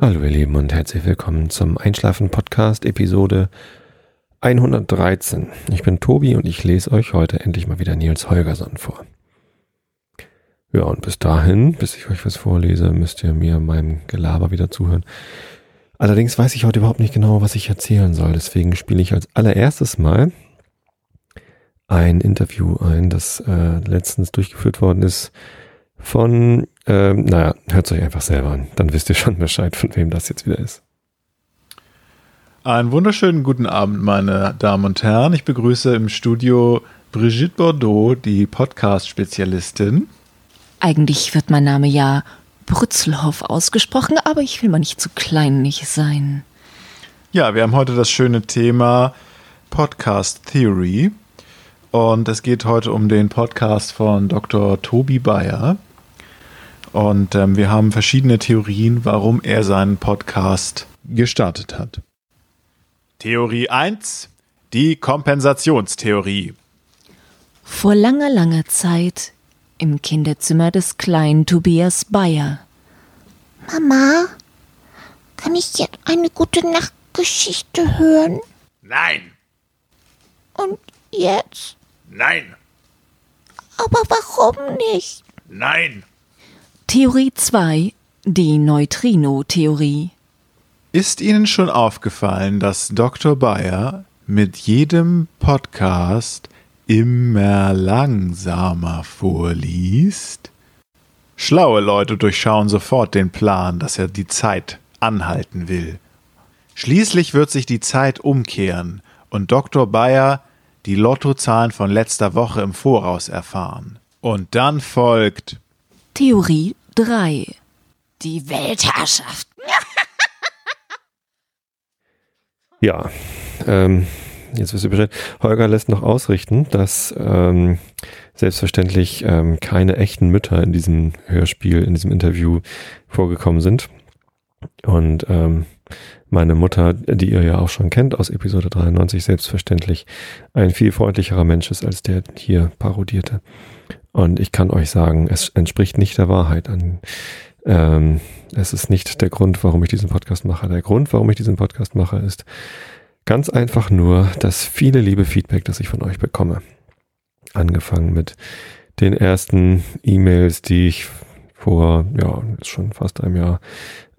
Hallo ihr Lieben und herzlich willkommen zum Einschlafen Podcast Episode 113. Ich bin Tobi und ich lese euch heute endlich mal wieder Nils Holgersson vor. Ja, und bis dahin, bis ich euch was vorlese, müsst ihr mir meinem Gelaber wieder zuhören. Allerdings weiß ich heute überhaupt nicht genau, was ich erzählen soll. Deswegen spiele ich als allererstes mal ein Interview ein, das äh, letztens durchgeführt worden ist von, ähm, naja, hört es euch einfach selber an. Dann wisst ihr schon Bescheid, von wem das jetzt wieder ist. Einen wunderschönen guten Abend, meine Damen und Herren. Ich begrüße im Studio Brigitte Bordeaux, die Podcast-Spezialistin. Eigentlich wird mein Name ja Brützelhoff ausgesprochen, aber ich will mal nicht zu kleinlich sein. Ja, wir haben heute das schöne Thema Podcast Theory. Und es geht heute um den Podcast von Dr. Tobi Bayer. Und ähm, wir haben verschiedene Theorien, warum er seinen Podcast gestartet hat. Theorie 1, die Kompensationstheorie. Vor langer, langer Zeit im Kinderzimmer des kleinen Tobias Bayer. Mama, kann ich jetzt eine gute Nachtgeschichte hören? Nein, Und jetzt? nein, Aber warum nicht? nein. Theorie 2, die Neutrino-Theorie. Ist Ihnen schon aufgefallen, dass Dr. Bayer mit jedem Podcast immer langsamer vorliest? Schlaue Leute durchschauen sofort den Plan, dass er die Zeit anhalten will. Schließlich wird sich die Zeit umkehren und Dr. Bayer die Lottozahlen von letzter Woche im Voraus erfahren. Und dann folgt Theorie 3. Die Weltherrschaft. Ja, ähm, jetzt wisst ihr Bescheid. Holger lässt noch ausrichten, dass ähm, selbstverständlich ähm, keine echten Mütter in diesem Hörspiel, in diesem Interview vorgekommen sind. Und ähm, meine Mutter, die ihr ja auch schon kennt aus Episode 93, selbstverständlich ein viel freundlicherer Mensch ist als der hier parodierte. Und ich kann euch sagen, es entspricht nicht der Wahrheit. An, ähm, es ist nicht der Grund, warum ich diesen Podcast mache. Der Grund, warum ich diesen Podcast mache, ist ganz einfach nur das viele liebe Feedback, das ich von euch bekomme. Angefangen mit den ersten E-Mails, die ich vor, ja, jetzt schon fast einem Jahr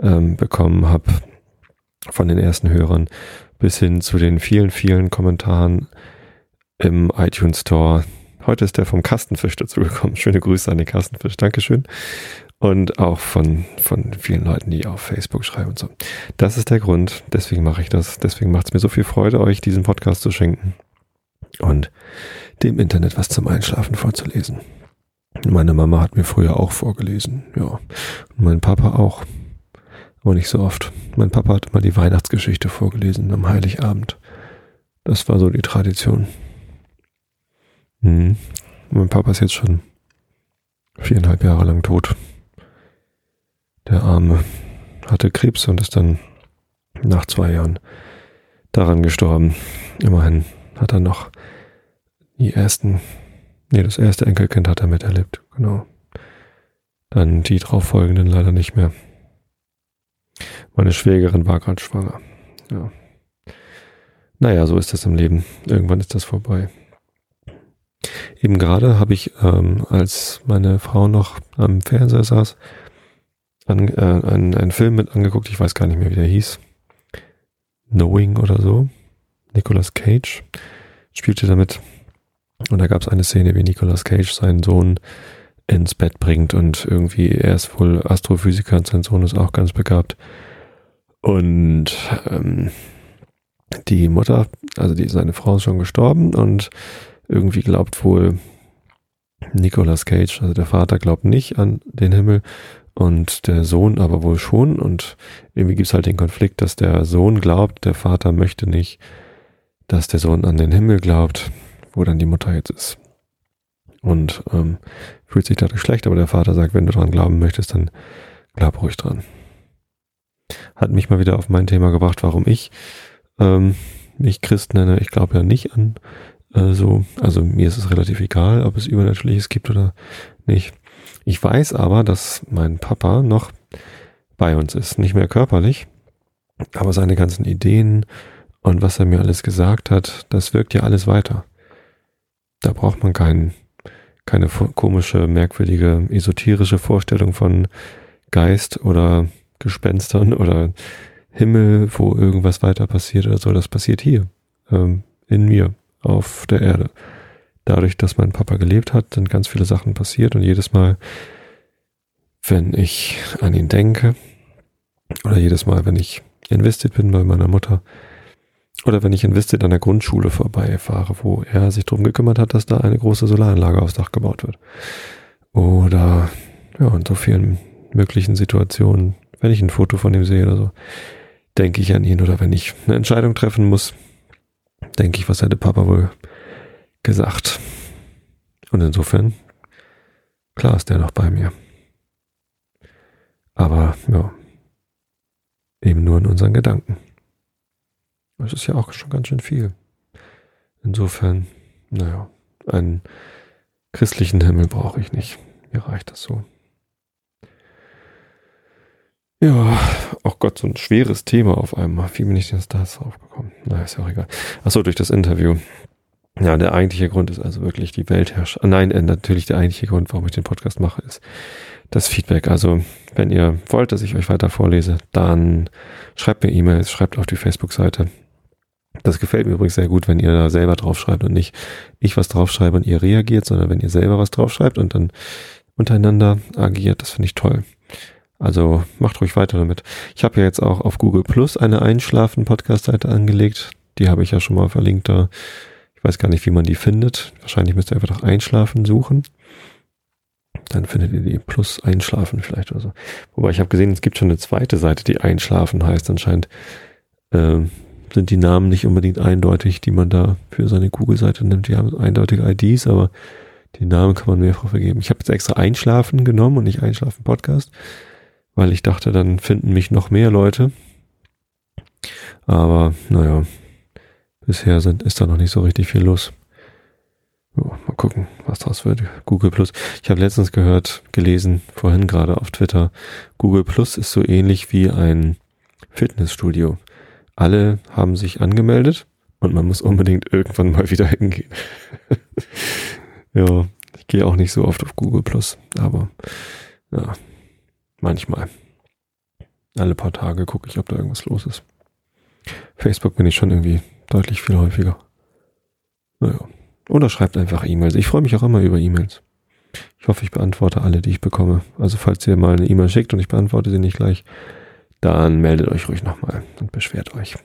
ähm, bekommen habe von den ersten Hörern, bis hin zu den vielen, vielen Kommentaren im iTunes Store. Heute ist der vom Kastenfisch dazugekommen. Schöne Grüße an den Kastenfisch. Dankeschön. Und auch von, von vielen Leuten, die auf Facebook schreiben und so. Das ist der Grund. Deswegen mache ich das. Deswegen macht es mir so viel Freude, euch diesen Podcast zu schenken und dem Internet was zum Einschlafen vorzulesen. Meine Mama hat mir früher auch vorgelesen. Ja. Und mein Papa auch. Aber nicht so oft. Mein Papa hat immer die Weihnachtsgeschichte vorgelesen am Heiligabend. Das war so die Tradition. Mhm. Mein Papa ist jetzt schon viereinhalb Jahre lang tot. Der Arme hatte Krebs und ist dann nach zwei Jahren daran gestorben. Immerhin hat er noch die ersten, nee, das erste Enkelkind hat er miterlebt, genau. Dann die drauf folgenden leider nicht mehr. Meine Schwägerin war gerade schwanger. Ja. Naja, so ist das im Leben. Irgendwann ist das vorbei. Eben gerade habe ich, ähm, als meine Frau noch am Fernseher saß, an, äh, einen, einen Film mit angeguckt, ich weiß gar nicht mehr, wie der hieß. Knowing oder so. Nicolas Cage spielte damit. Und da gab es eine Szene, wie Nicolas Cage seinen Sohn ins Bett bringt und irgendwie, er ist wohl Astrophysiker und sein Sohn ist auch ganz begabt. Und ähm, die Mutter, also die, seine Frau ist schon gestorben und irgendwie glaubt wohl Nicolas Cage, also der Vater glaubt nicht an den Himmel und der Sohn aber wohl schon und irgendwie gibt es halt den Konflikt, dass der Sohn glaubt, der Vater möchte nicht, dass der Sohn an den Himmel glaubt, wo dann die Mutter jetzt ist. Und ähm, fühlt sich dadurch schlecht, aber der Vater sagt, wenn du dran glauben möchtest, dann glaub ruhig dran. Hat mich mal wieder auf mein Thema gebracht, warum ich ähm, mich Christ nenne. Ich glaube ja nicht an äh, so, also mir ist es relativ egal, ob es Übernatürliches gibt oder nicht. Ich weiß aber, dass mein Papa noch bei uns ist. Nicht mehr körperlich, aber seine ganzen Ideen und was er mir alles gesagt hat, das wirkt ja alles weiter. Da braucht man kein, keine komische, merkwürdige, esoterische Vorstellung von Geist oder Gespenstern oder Himmel, wo irgendwas weiter passiert oder so. Das passiert hier, ähm, in mir, auf der Erde. Dadurch, dass mein Papa gelebt hat, sind ganz viele Sachen passiert und jedes Mal, wenn ich an ihn denke, oder jedes Mal, wenn ich investiert bin bei meiner Mutter, oder wenn ich investiert an der Grundschule vorbeifahre, wo er sich darum gekümmert hat, dass da eine große Solaranlage aufs Dach gebaut wird. Oder ja, in so vielen möglichen Situationen, wenn ich ein Foto von ihm sehe oder so, denke ich an ihn. Oder wenn ich eine Entscheidung treffen muss, denke ich, was hätte Papa wohl gesagt. Und insofern, klar ist der noch bei mir. Aber ja, eben nur in unseren Gedanken. Das ist ja auch schon ganz schön viel. Insofern, naja, einen christlichen Himmel brauche ich nicht. Mir reicht das so. Ja, oh Gott, so ein schweres Thema auf einmal. Wie bin ich denn da drauf gekommen? Na, ist ja auch egal. Achso, durch das Interview. Ja, der eigentliche Grund ist also wirklich die Weltherrschaft. Nein, äh, natürlich der eigentliche Grund, warum ich den Podcast mache, ist das Feedback. Also, wenn ihr wollt, dass ich euch weiter vorlese, dann schreibt mir E-Mails, schreibt auf die Facebook-Seite. Das gefällt mir übrigens sehr gut, wenn ihr da selber draufschreibt und nicht ich was draufschreibe und ihr reagiert, sondern wenn ihr selber was draufschreibt und dann untereinander agiert. Das finde ich toll. Also macht ruhig weiter damit. Ich habe ja jetzt auch auf Google Plus eine Einschlafen-Podcast-Seite angelegt. Die habe ich ja schon mal verlinkt da. Ich weiß gar nicht, wie man die findet. Wahrscheinlich müsst ihr einfach nach Einschlafen suchen. Dann findet ihr die Plus Einschlafen vielleicht oder so. Wobei ich habe gesehen, es gibt schon eine zweite Seite, die Einschlafen heißt. Anscheinend äh, sind die Namen nicht unbedingt eindeutig, die man da für seine Google-Seite nimmt. Die haben eindeutige IDs, aber die Namen kann man mehrfach vergeben. Ich habe jetzt extra Einschlafen genommen und nicht Einschlafen Podcast weil ich dachte, dann finden mich noch mehr Leute. Aber naja, bisher sind, ist da noch nicht so richtig viel los. Mal gucken, was draus wird. Google Plus. Ich habe letztens gehört, gelesen, vorhin gerade auf Twitter, Google Plus ist so ähnlich wie ein Fitnessstudio. Alle haben sich angemeldet und man muss unbedingt irgendwann mal wieder hingehen. ja, ich gehe auch nicht so oft auf Google Plus, aber ja, Manchmal. Alle paar Tage gucke ich, ob da irgendwas los ist. Facebook bin ich schon irgendwie deutlich viel häufiger. Naja. Oder schreibt einfach E-Mails. Ich freue mich auch immer über E-Mails. Ich hoffe, ich beantworte alle, die ich bekomme. Also falls ihr mal eine E-Mail schickt und ich beantworte sie nicht gleich, dann meldet euch ruhig nochmal und beschwert euch.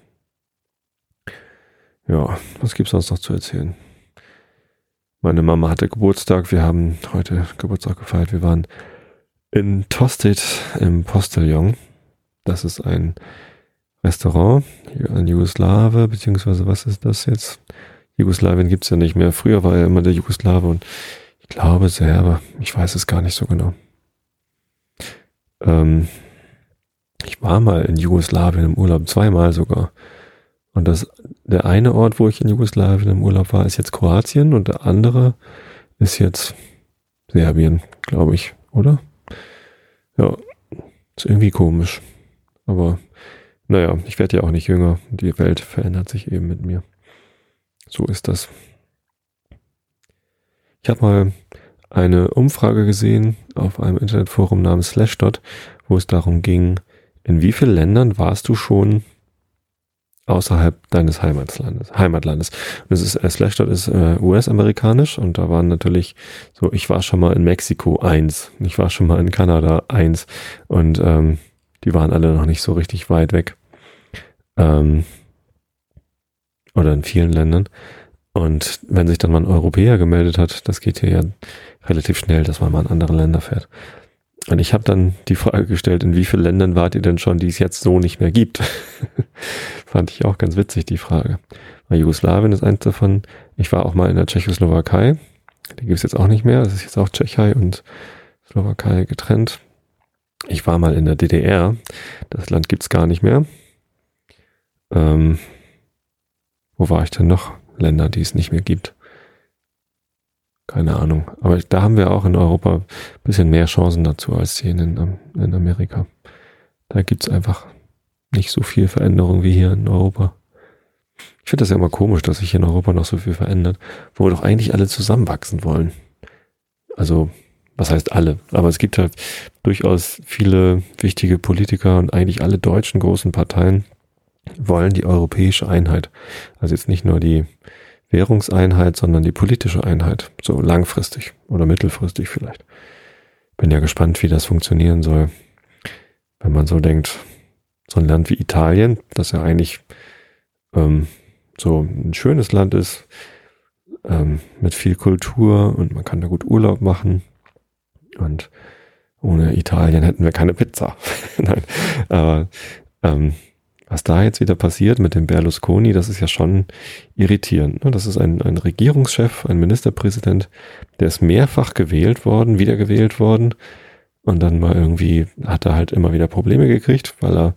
Ja, was gibt's sonst noch zu erzählen? Meine Mama hatte Geburtstag. Wir haben heute Geburtstag gefeiert. Wir waren in Tosted im Postillon. Das ist ein Restaurant, ein Jugoslawe, beziehungsweise was ist das jetzt? Jugoslawien gibt's ja nicht mehr. Früher war er immer der Jugoslawe und ich glaube Serbe. Ich weiß es gar nicht so genau. Ähm, ich war mal in Jugoslawien im Urlaub, zweimal sogar. Und das, der eine Ort, wo ich in Jugoslawien im Urlaub war, ist jetzt Kroatien und der andere ist jetzt Serbien, glaube ich, oder? Ja, ist irgendwie komisch. Aber naja, ich werde ja auch nicht jünger. Die Welt verändert sich eben mit mir. So ist das. Ich habe mal eine Umfrage gesehen auf einem Internetforum namens Slashdot, wo es darum ging, in wie vielen Ländern warst du schon außerhalb deines Heimatlandes. Heimatlandes. Und es ist, äh, Slashdot ist äh, US-amerikanisch und da waren natürlich so, ich war schon mal in Mexiko eins, ich war schon mal in Kanada eins und ähm, die waren alle noch nicht so richtig weit weg. Ähm, oder in vielen Ländern. Und wenn sich dann mal ein Europäer gemeldet hat, das geht hier ja relativ schnell, dass man mal in andere Länder fährt. Und ich habe dann die Frage gestellt, in wie vielen Ländern wart ihr denn schon, die es jetzt so nicht mehr gibt? Fand ich auch ganz witzig, die Frage. Weil Jugoslawien ist eins davon. Ich war auch mal in der Tschechoslowakei. Die gibt es jetzt auch nicht mehr. Das ist jetzt auch Tschechei und Slowakei getrennt. Ich war mal in der DDR. Das Land gibt's gar nicht mehr. Ähm, wo war ich denn noch? Länder, die es nicht mehr gibt. Keine Ahnung. Aber da haben wir auch in Europa ein bisschen mehr Chancen dazu als hier in, in Amerika. Da gibt's einfach nicht so viel Veränderung wie hier in Europa. Ich finde das ja immer komisch, dass sich in Europa noch so viel verändert, wo wir doch eigentlich alle zusammenwachsen wollen. Also, was heißt alle? Aber es gibt halt durchaus viele wichtige Politiker und eigentlich alle deutschen großen Parteien wollen die europäische Einheit. Also jetzt nicht nur die Währungseinheit, sondern die politische Einheit. So langfristig oder mittelfristig vielleicht. Bin ja gespannt, wie das funktionieren soll. Wenn man so denkt, so ein Land wie Italien, das ja eigentlich ähm, so ein schönes Land ist, ähm, mit viel Kultur und man kann da gut Urlaub machen. Und ohne Italien hätten wir keine Pizza. Nein, aber ähm, was da jetzt wieder passiert mit dem Berlusconi, das ist ja schon irritierend. Ne? Das ist ein, ein Regierungschef, ein Ministerpräsident, der ist mehrfach gewählt worden, wiedergewählt worden. Und dann mal irgendwie hat er halt immer wieder Probleme gekriegt, weil er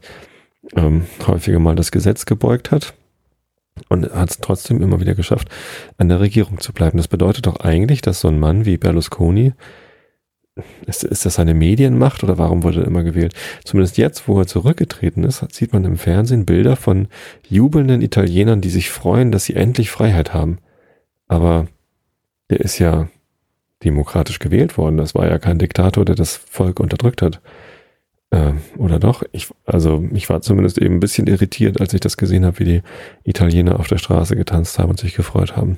ähm, häufiger mal das Gesetz gebeugt hat und hat es trotzdem immer wieder geschafft, an der Regierung zu bleiben. Das bedeutet doch eigentlich, dass so ein Mann wie Berlusconi, ist, ist das seine Medienmacht oder warum wurde er immer gewählt? Zumindest jetzt, wo er zurückgetreten ist, sieht man im Fernsehen Bilder von jubelnden Italienern, die sich freuen, dass sie endlich Freiheit haben. Aber der ist ja demokratisch gewählt worden. Das war ja kein Diktator, der das Volk unterdrückt hat. Äh, oder doch? Ich, also ich war zumindest eben ein bisschen irritiert, als ich das gesehen habe, wie die Italiener auf der Straße getanzt haben und sich gefreut haben.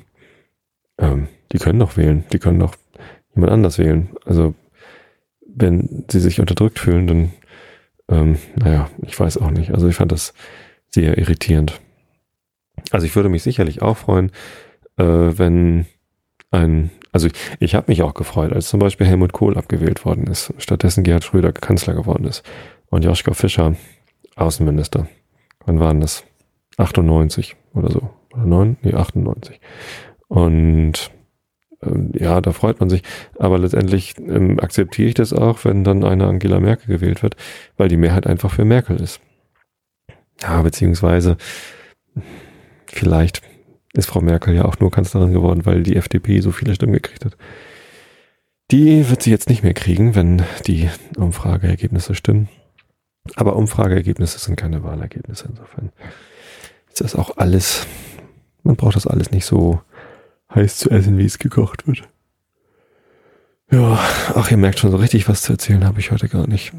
Ähm, die können doch wählen. Die können doch jemand anders wählen. Also wenn sie sich unterdrückt fühlen, dann, ähm, naja, ich weiß auch nicht. Also ich fand das sehr irritierend. Also ich würde mich sicherlich auch freuen, äh, wenn ein also ich, ich habe mich auch gefreut, als zum Beispiel Helmut Kohl abgewählt worden ist, stattdessen Gerhard Schröder Kanzler geworden ist und Joschka Fischer Außenminister. Wann waren das? 98 oder so. Oder 9? Nee, 98. Und ja, da freut man sich. Aber letztendlich ähm, akzeptiere ich das auch, wenn dann eine Angela Merkel gewählt wird, weil die Mehrheit einfach für Merkel ist. Ja, beziehungsweise vielleicht ist Frau Merkel ja auch nur Kanzlerin geworden, weil die FDP so viele Stimmen gekriegt hat. Die wird sie jetzt nicht mehr kriegen, wenn die Umfrageergebnisse stimmen. Aber Umfrageergebnisse sind keine Wahlergebnisse. Insofern ist das auch alles, man braucht das alles nicht so heiß zu essen, wie es gekocht wird. Ja, ach, ihr merkt schon so richtig, was zu erzählen habe ich heute gar nicht.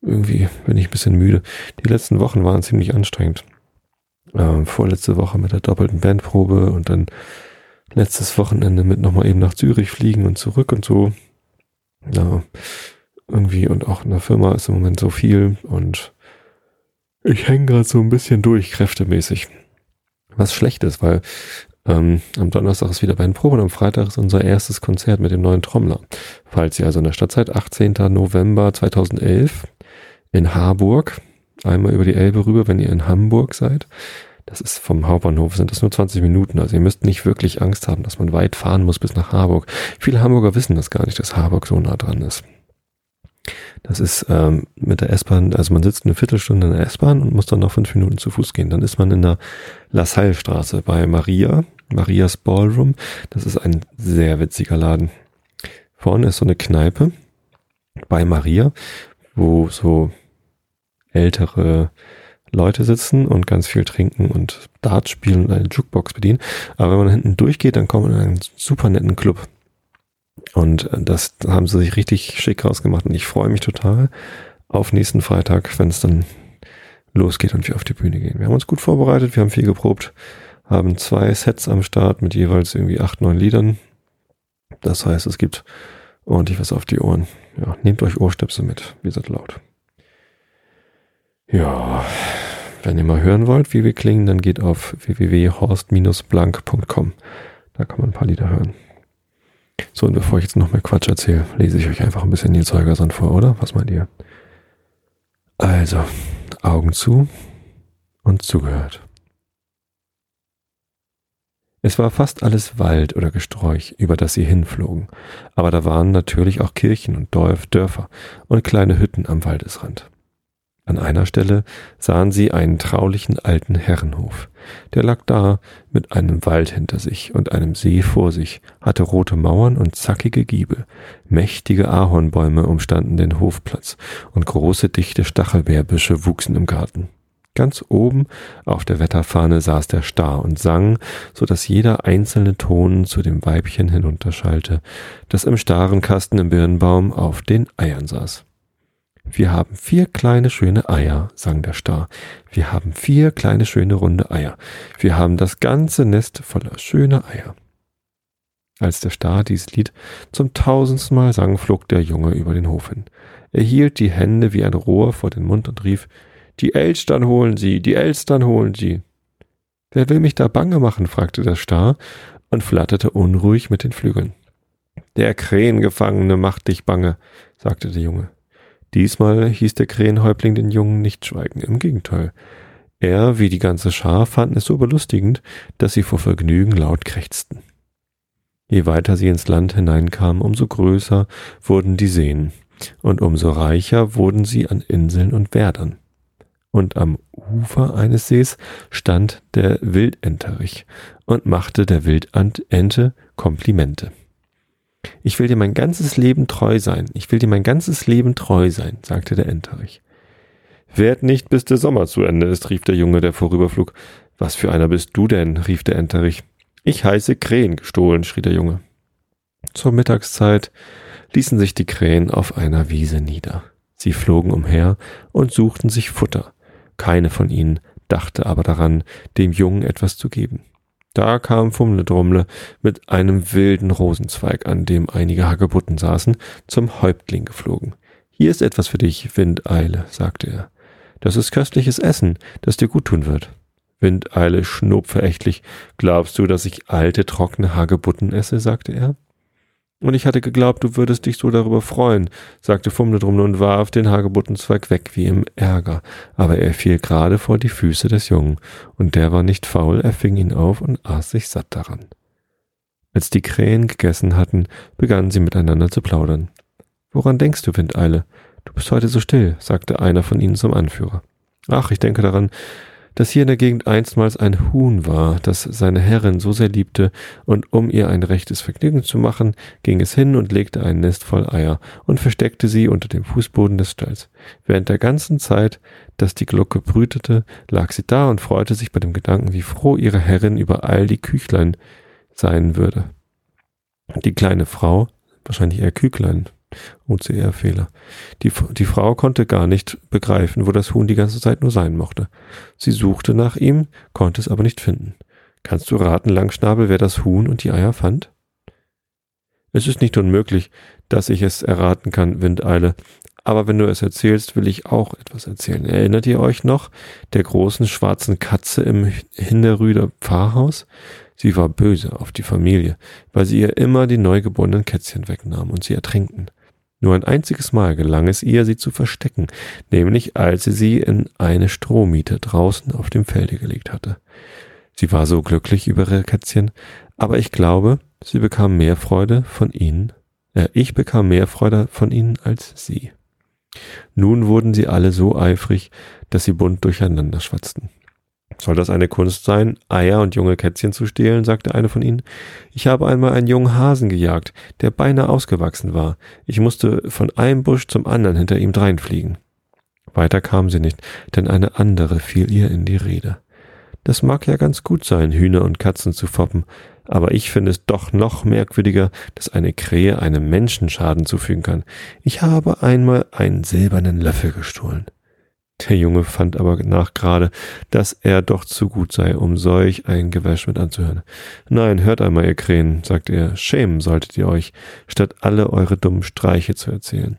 Irgendwie bin ich ein bisschen müde. Die letzten Wochen waren ziemlich anstrengend äh, vorletzte Woche mit der doppelten Bandprobe und dann letztes Wochenende mit nochmal eben nach Zürich fliegen und zurück und so. Ja, irgendwie und auch in der Firma ist im Moment so viel und ich hänge gerade so ein bisschen durch, kräftemäßig. Was schlecht ist, weil ähm, am Donnerstag ist wieder Bandprobe und am Freitag ist unser erstes Konzert mit dem neuen Trommler. Falls ihr also in der Stadt seid, 18. November 2011 in Harburg, einmal über die Elbe rüber, wenn ihr in Hamburg seid. Das ist vom Hauptbahnhof, sind das nur 20 Minuten. Also ihr müsst nicht wirklich Angst haben, dass man weit fahren muss bis nach Harburg. Viele Hamburger wissen das gar nicht, dass Harburg so nah dran ist. Das ist ähm, mit der S-Bahn, also man sitzt eine Viertelstunde in der S-Bahn und muss dann noch fünf Minuten zu Fuß gehen. Dann ist man in der La Salle Straße bei Maria, Marias Ballroom. Das ist ein sehr witziger Laden. Vorne ist so eine Kneipe bei Maria, wo so ältere Leute sitzen und ganz viel trinken und Dart spielen und eine Jukebox bedienen. Aber wenn man hinten durchgeht, dann kommt man in einen super netten Club. Und das haben sie sich richtig schick rausgemacht und ich freue mich total auf nächsten Freitag, wenn es dann losgeht und wir auf die Bühne gehen. Wir haben uns gut vorbereitet, wir haben viel geprobt, haben zwei Sets am Start mit jeweils irgendwie acht, neun Liedern. Das heißt, es gibt ordentlich was auf die Ohren. Ja, nehmt euch Ohrstöpsel mit, wir sind laut. Ja, wenn ihr mal hören wollt, wie wir klingen, dann geht auf www.horst-blank.com. Da kann man ein paar Lieder hören. So, und bevor ich jetzt noch mehr Quatsch erzähle, lese ich euch einfach ein bisschen Nils Holgersson vor, oder? Was meint ihr? Also, Augen zu und zugehört. Es war fast alles Wald oder Gesträuch, über das sie hinflogen, aber da waren natürlich auch Kirchen und Dörfer und kleine Hütten am Waldesrand. An einer Stelle sahen sie einen traulichen alten Herrenhof. Der lag da mit einem Wald hinter sich und einem See vor sich, hatte rote Mauern und zackige Giebel. Mächtige Ahornbäume umstanden den Hofplatz und große dichte Stachelbeerbüsche wuchsen im Garten. Ganz oben auf der Wetterfahne saß der Star und sang, so dass jeder einzelne Ton zu dem Weibchen hinunterschallte, das im starren Kasten im Birnbaum auf den Eiern saß. Wir haben vier kleine schöne Eier, sang der Star. Wir haben vier kleine schöne runde Eier. Wir haben das ganze Nest voller schöner Eier. Als der Star dieses Lied zum tausendsten Mal sang, flog der Junge über den Hof hin. Er hielt die Hände wie ein Rohr vor den Mund und rief, die Elstern holen Sie, die Elstern holen Sie. Wer will mich da bange machen? fragte der Star und flatterte unruhig mit den Flügeln. Der Krähengefangene macht dich bange, sagte der Junge. Diesmal hieß der Krähenhäuptling den Jungen nicht schweigen, im Gegenteil. Er, wie die ganze Schar, fanden es so belustigend, dass sie vor Vergnügen laut krächzten. Je weiter sie ins Land hineinkamen, umso größer wurden die Seen, und umso reicher wurden sie an Inseln und Wäldern. Und am Ufer eines Sees stand der Wildenterich und machte der Wildente Komplimente. Ich will dir mein ganzes Leben treu sein. Ich will dir mein ganzes Leben treu sein, sagte der Enterich. Werd nicht, bis der Sommer zu Ende ist, rief der Junge, der vorüberflog. Was für einer bist du denn? rief der Enterich. Ich heiße Krähen gestohlen, schrie der Junge. Zur Mittagszeit ließen sich die Krähen auf einer Wiese nieder. Sie flogen umher und suchten sich Futter. Keine von ihnen dachte aber daran, dem Jungen etwas zu geben. Da kam Fumle-Drumle mit einem wilden Rosenzweig, an dem einige Hagebutten saßen, zum Häuptling geflogen. Hier ist etwas für dich, Windeile, sagte er. Das ist köstliches Essen, das dir gut tun wird. Windeile schnob verächtlich. Glaubst du, dass ich alte, trockene Hagebutten esse? sagte er. Und ich hatte geglaubt, du würdest dich so darüber freuen, sagte Fumledrumle und warf den Hagebuttenzweig weg wie im Ärger. Aber er fiel gerade vor die Füße des Jungen, und der war nicht faul, er fing ihn auf und aß sich satt daran. Als die Krähen gegessen hatten, begannen sie miteinander zu plaudern. Woran denkst du, Windeile? Du bist heute so still, sagte einer von ihnen zum Anführer. Ach, ich denke daran, dass hier in der Gegend einstmals ein Huhn war, das seine Herrin so sehr liebte, und um ihr ein rechtes Vergnügen zu machen, ging es hin und legte ein Nest voll Eier und versteckte sie unter dem Fußboden des Stalls. Während der ganzen Zeit, dass die Glucke brütete, lag sie da und freute sich bei dem Gedanken, wie froh ihre Herrin über all die Küchlein sein würde. Die kleine Frau, wahrscheinlich eher Küchlein, OCR-Fehler. Die, die Frau konnte gar nicht begreifen, wo das Huhn die ganze Zeit nur sein mochte. Sie suchte nach ihm, konnte es aber nicht finden. Kannst du raten, Langschnabel, wer das Huhn und die Eier fand? Es ist nicht unmöglich, dass ich es erraten kann, Windeile. Aber wenn du es erzählst, will ich auch etwas erzählen. Erinnert ihr euch noch der großen schwarzen Katze im Hinterrüder Pfarrhaus? Sie war böse auf die Familie, weil sie ihr immer die neugeborenen Kätzchen wegnahm und sie ertrinkten. Nur ein einziges Mal gelang es ihr, sie zu verstecken, nämlich als sie sie in eine Strohmiete draußen auf dem Felde gelegt hatte. Sie war so glücklich über ihre Kätzchen, aber ich glaube, sie bekam mehr Freude von ihnen, äh, ich bekam mehr Freude von ihnen als sie. Nun wurden sie alle so eifrig, dass sie bunt durcheinander schwatzten. Soll das eine Kunst sein, Eier und junge Kätzchen zu stehlen? sagte eine von ihnen. Ich habe einmal einen jungen Hasen gejagt, der beinahe ausgewachsen war. Ich musste von einem Busch zum anderen hinter ihm dreinfliegen. Weiter kam sie nicht, denn eine andere fiel ihr in die Rede. Das mag ja ganz gut sein, Hühner und Katzen zu foppen, aber ich finde es doch noch merkwürdiger, dass eine Krähe einem Menschen Schaden zufügen kann. Ich habe einmal einen silbernen Löffel gestohlen. Der Junge fand aber nachgerade, dass er doch zu gut sei, um solch ein Gewäsch mit anzuhören. Nein, hört einmal, ihr Krähen, sagte er, schämen solltet ihr euch, statt alle eure dummen Streiche zu erzählen.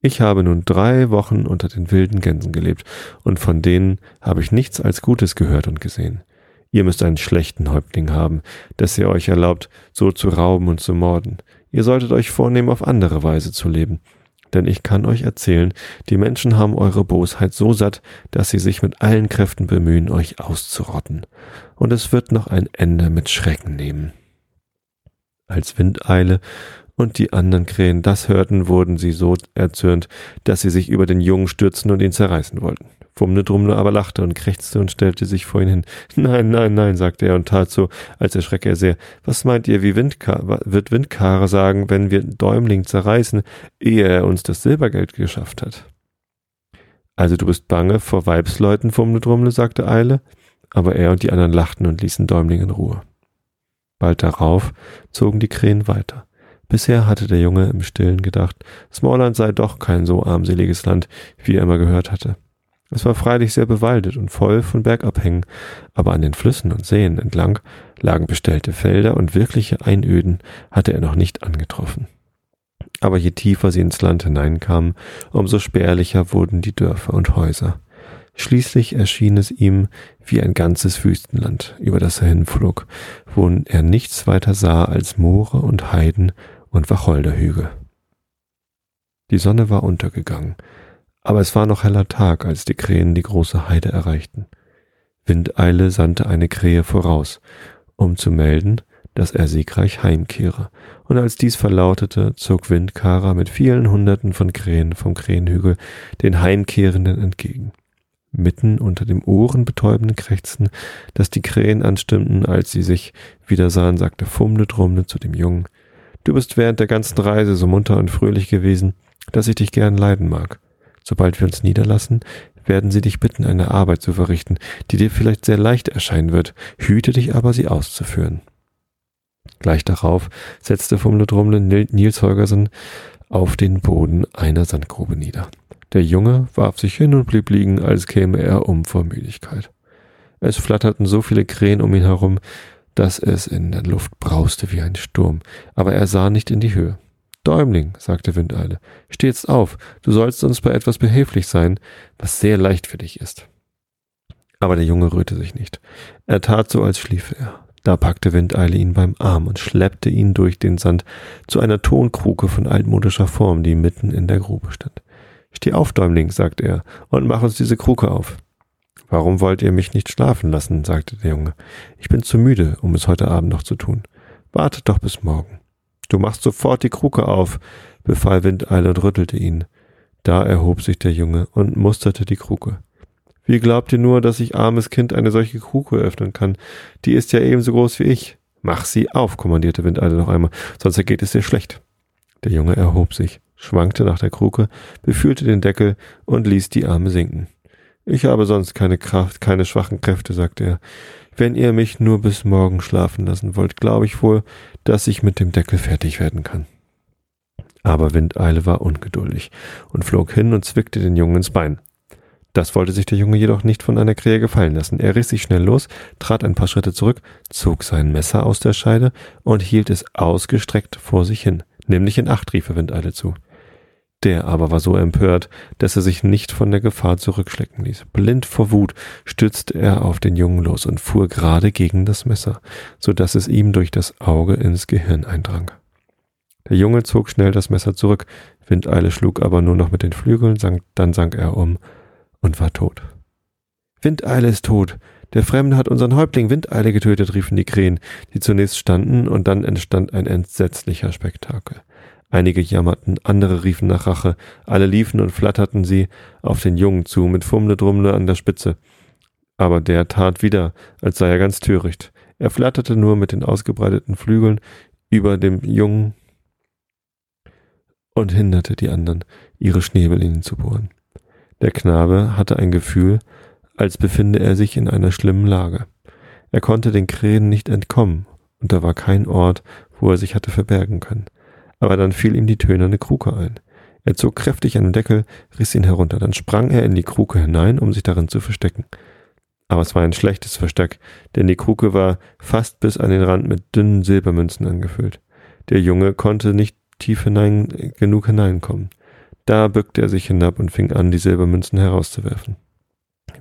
Ich habe nun drei Wochen unter den wilden Gänsen gelebt, und von denen habe ich nichts als Gutes gehört und gesehen. Ihr müsst einen schlechten Häuptling haben, dass ihr euch erlaubt, so zu rauben und zu morden. Ihr solltet euch vornehmen, auf andere Weise zu leben denn ich kann euch erzählen, die Menschen haben eure Bosheit so satt, dass sie sich mit allen Kräften bemühen, euch auszurotten. Und es wird noch ein Ende mit Schrecken nehmen. Als Windeile und die anderen Krähen das hörten, wurden sie so erzürnt, dass sie sich über den Jungen stürzten und ihn zerreißen wollten. Fumne Drumle aber lachte und krächzte und stellte sich vor ihn hin. Nein, nein, nein, sagte er und tat so, als erschrecke er sehr. Was meint ihr, wie Windkar wird Windkare sagen, wenn wir Däumling zerreißen, ehe er uns das Silbergeld geschafft hat? Also du bist bange vor Weibsleuten, Fumle Drumle, sagte Eile, aber er und die anderen lachten und ließen Däumling in Ruhe. Bald darauf zogen die Krähen weiter. Bisher hatte der Junge im Stillen gedacht, Smallland sei doch kein so armseliges Land, wie er immer gehört hatte. Es war freilich sehr bewaldet und voll von Bergabhängen, aber an den Flüssen und Seen entlang lagen bestellte Felder und wirkliche Einöden hatte er noch nicht angetroffen. Aber je tiefer sie ins Land hineinkamen, umso spärlicher wurden die Dörfer und Häuser. Schließlich erschien es ihm wie ein ganzes Wüstenland, über das er hinflog, wo er nichts weiter sah als Moore und Heiden und Wacholderhügel. Die Sonne war untergegangen, aber es war noch heller Tag, als die Krähen die große Heide erreichten. Windeile sandte eine Krähe voraus, um zu melden, dass er siegreich heimkehre, und als dies verlautete, zog Windkara mit vielen Hunderten von Krähen vom Krähenhügel den Heimkehrenden entgegen. Mitten unter dem ohrenbetäubenden Krächzen, das die Krähen anstimmten, als sie sich wieder sahen, sagte Fumle Drumle zu dem Jungen, Du bist während der ganzen Reise so munter und fröhlich gewesen, dass ich dich gern leiden mag. Sobald wir uns niederlassen, werden sie dich bitten, eine Arbeit zu verrichten, die dir vielleicht sehr leicht erscheinen wird, hüte dich aber, sie auszuführen. Gleich darauf setzte Fumle Drumle Nils Holgersen auf den Boden einer Sandgrube nieder. Der Junge warf sich hin und blieb liegen, als käme er um vor Müdigkeit. Es flatterten so viele Krähen um ihn herum, dass es in der Luft brauste wie ein Sturm, aber er sah nicht in die Höhe. Däumling, sagte Windeile, steh jetzt auf, du sollst uns bei etwas behilflich sein, was sehr leicht für dich ist. Aber der Junge rührte sich nicht. Er tat so, als schliefe er. Da packte Windeile ihn beim Arm und schleppte ihn durch den Sand zu einer Tonkruke von altmodischer Form, die mitten in der Grube stand. Steh auf, Däumling, sagte er, und mach uns diese Kruke auf. Warum wollt ihr mich nicht schlafen lassen? sagte der Junge. Ich bin zu müde, um es heute Abend noch zu tun. Wartet doch bis morgen. Du machst sofort die Kruke auf, befahl Windeile und rüttelte ihn. Da erhob sich der Junge und musterte die Kruke. Wie glaubt ihr nur, dass ich armes Kind eine solche Kruke öffnen kann? Die ist ja ebenso groß wie ich. Mach sie auf, kommandierte Windeile noch einmal, sonst ergeht es dir schlecht. Der Junge erhob sich, schwankte nach der Kruke, befühlte den Deckel und ließ die Arme sinken. Ich habe sonst keine Kraft, keine schwachen Kräfte, sagte er. Wenn ihr mich nur bis morgen schlafen lassen wollt, glaube ich wohl, dass ich mit dem Deckel fertig werden kann. Aber Windeile war ungeduldig und flog hin und zwickte den Jungen ins Bein. Das wollte sich der Junge jedoch nicht von einer Krähe gefallen lassen. Er riss sich schnell los, trat ein paar Schritte zurück, zog sein Messer aus der Scheide und hielt es ausgestreckt vor sich hin. Nämlich in Acht, rief er Windeile zu. Der aber war so empört, dass er sich nicht von der Gefahr zurückschlecken ließ. Blind vor Wut stürzte er auf den Jungen los und fuhr gerade gegen das Messer, so dass es ihm durch das Auge ins Gehirn eindrang. Der Junge zog schnell das Messer zurück, Windeile schlug aber nur noch mit den Flügeln, sank, dann sank er um und war tot. Windeile ist tot. Der Fremde hat unseren Häuptling Windeile getötet, riefen die Krähen, die zunächst standen, und dann entstand ein entsetzlicher Spektakel. Einige jammerten, andere riefen nach Rache, alle liefen und flatterten sie auf den Jungen zu, mit Fumle Drumle an der Spitze. Aber der tat wieder, als sei er ganz töricht. Er flatterte nur mit den ausgebreiteten Flügeln über dem Jungen und hinderte die anderen, ihre Schnäbel in ihn zu bohren. Der Knabe hatte ein Gefühl, als befinde er sich in einer schlimmen Lage. Er konnte den Krähen nicht entkommen, und da war kein Ort, wo er sich hatte verbergen können aber dann fiel ihm die tönerne Kruke ein. Er zog kräftig an den Deckel, riss ihn herunter, dann sprang er in die Kruke hinein, um sich darin zu verstecken. Aber es war ein schlechtes Versteck, denn die Kruke war fast bis an den Rand mit dünnen Silbermünzen angefüllt. Der Junge konnte nicht tief hinein, genug hineinkommen. Da bückte er sich hinab und fing an, die Silbermünzen herauszuwerfen.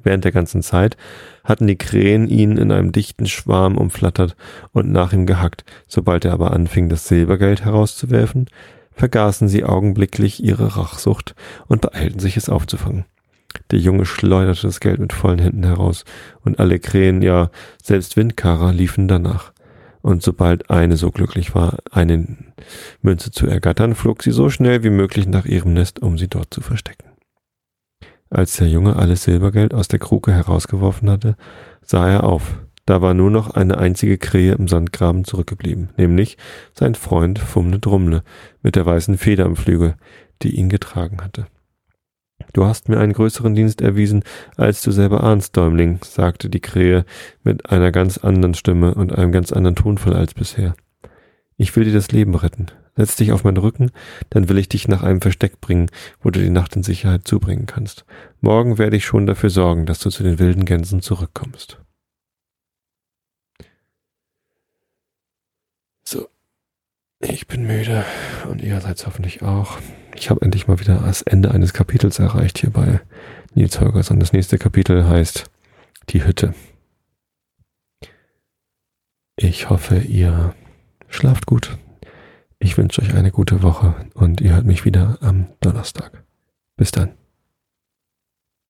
Während der ganzen Zeit hatten die Krähen ihn in einem dichten Schwarm umflattert und nach ihm gehackt. Sobald er aber anfing, das Silbergeld herauszuwerfen, vergaßen sie augenblicklich ihre Rachsucht und beeilten sich, es aufzufangen. Der Junge schleuderte das Geld mit vollen Händen heraus, und alle Krähen, ja, selbst Windkara liefen danach. und sobald eine so glücklich war, eine Münze zu ergattern, flog sie so schnell wie möglich nach ihrem Nest, um sie dort zu verstecken. Als der Junge alles Silbergeld aus der Kruke herausgeworfen hatte, sah er auf. Da war nur noch eine einzige Krähe im Sandgraben zurückgeblieben, nämlich sein Freund Fumne Drumle mit der weißen Feder am Flügel, die ihn getragen hatte. Du hast mir einen größeren Dienst erwiesen, als du selber ahnst, Däumling, sagte die Krähe mit einer ganz anderen Stimme und einem ganz anderen Tonfall als bisher. Ich will dir das Leben retten. Setz dich auf meinen Rücken, dann will ich dich nach einem Versteck bringen, wo du die Nacht in Sicherheit zubringen kannst. Morgen werde ich schon dafür sorgen, dass du zu den wilden Gänsen zurückkommst. So, ich bin müde und ihr seid hoffentlich auch. Ich habe endlich mal wieder das Ende eines Kapitels erreicht hier bei Nils Holgers und das nächste Kapitel heißt Die Hütte. Ich hoffe, ihr schlaft gut. Ich wünsche euch eine gute Woche und ihr hört mich wieder am Donnerstag. Bis dann.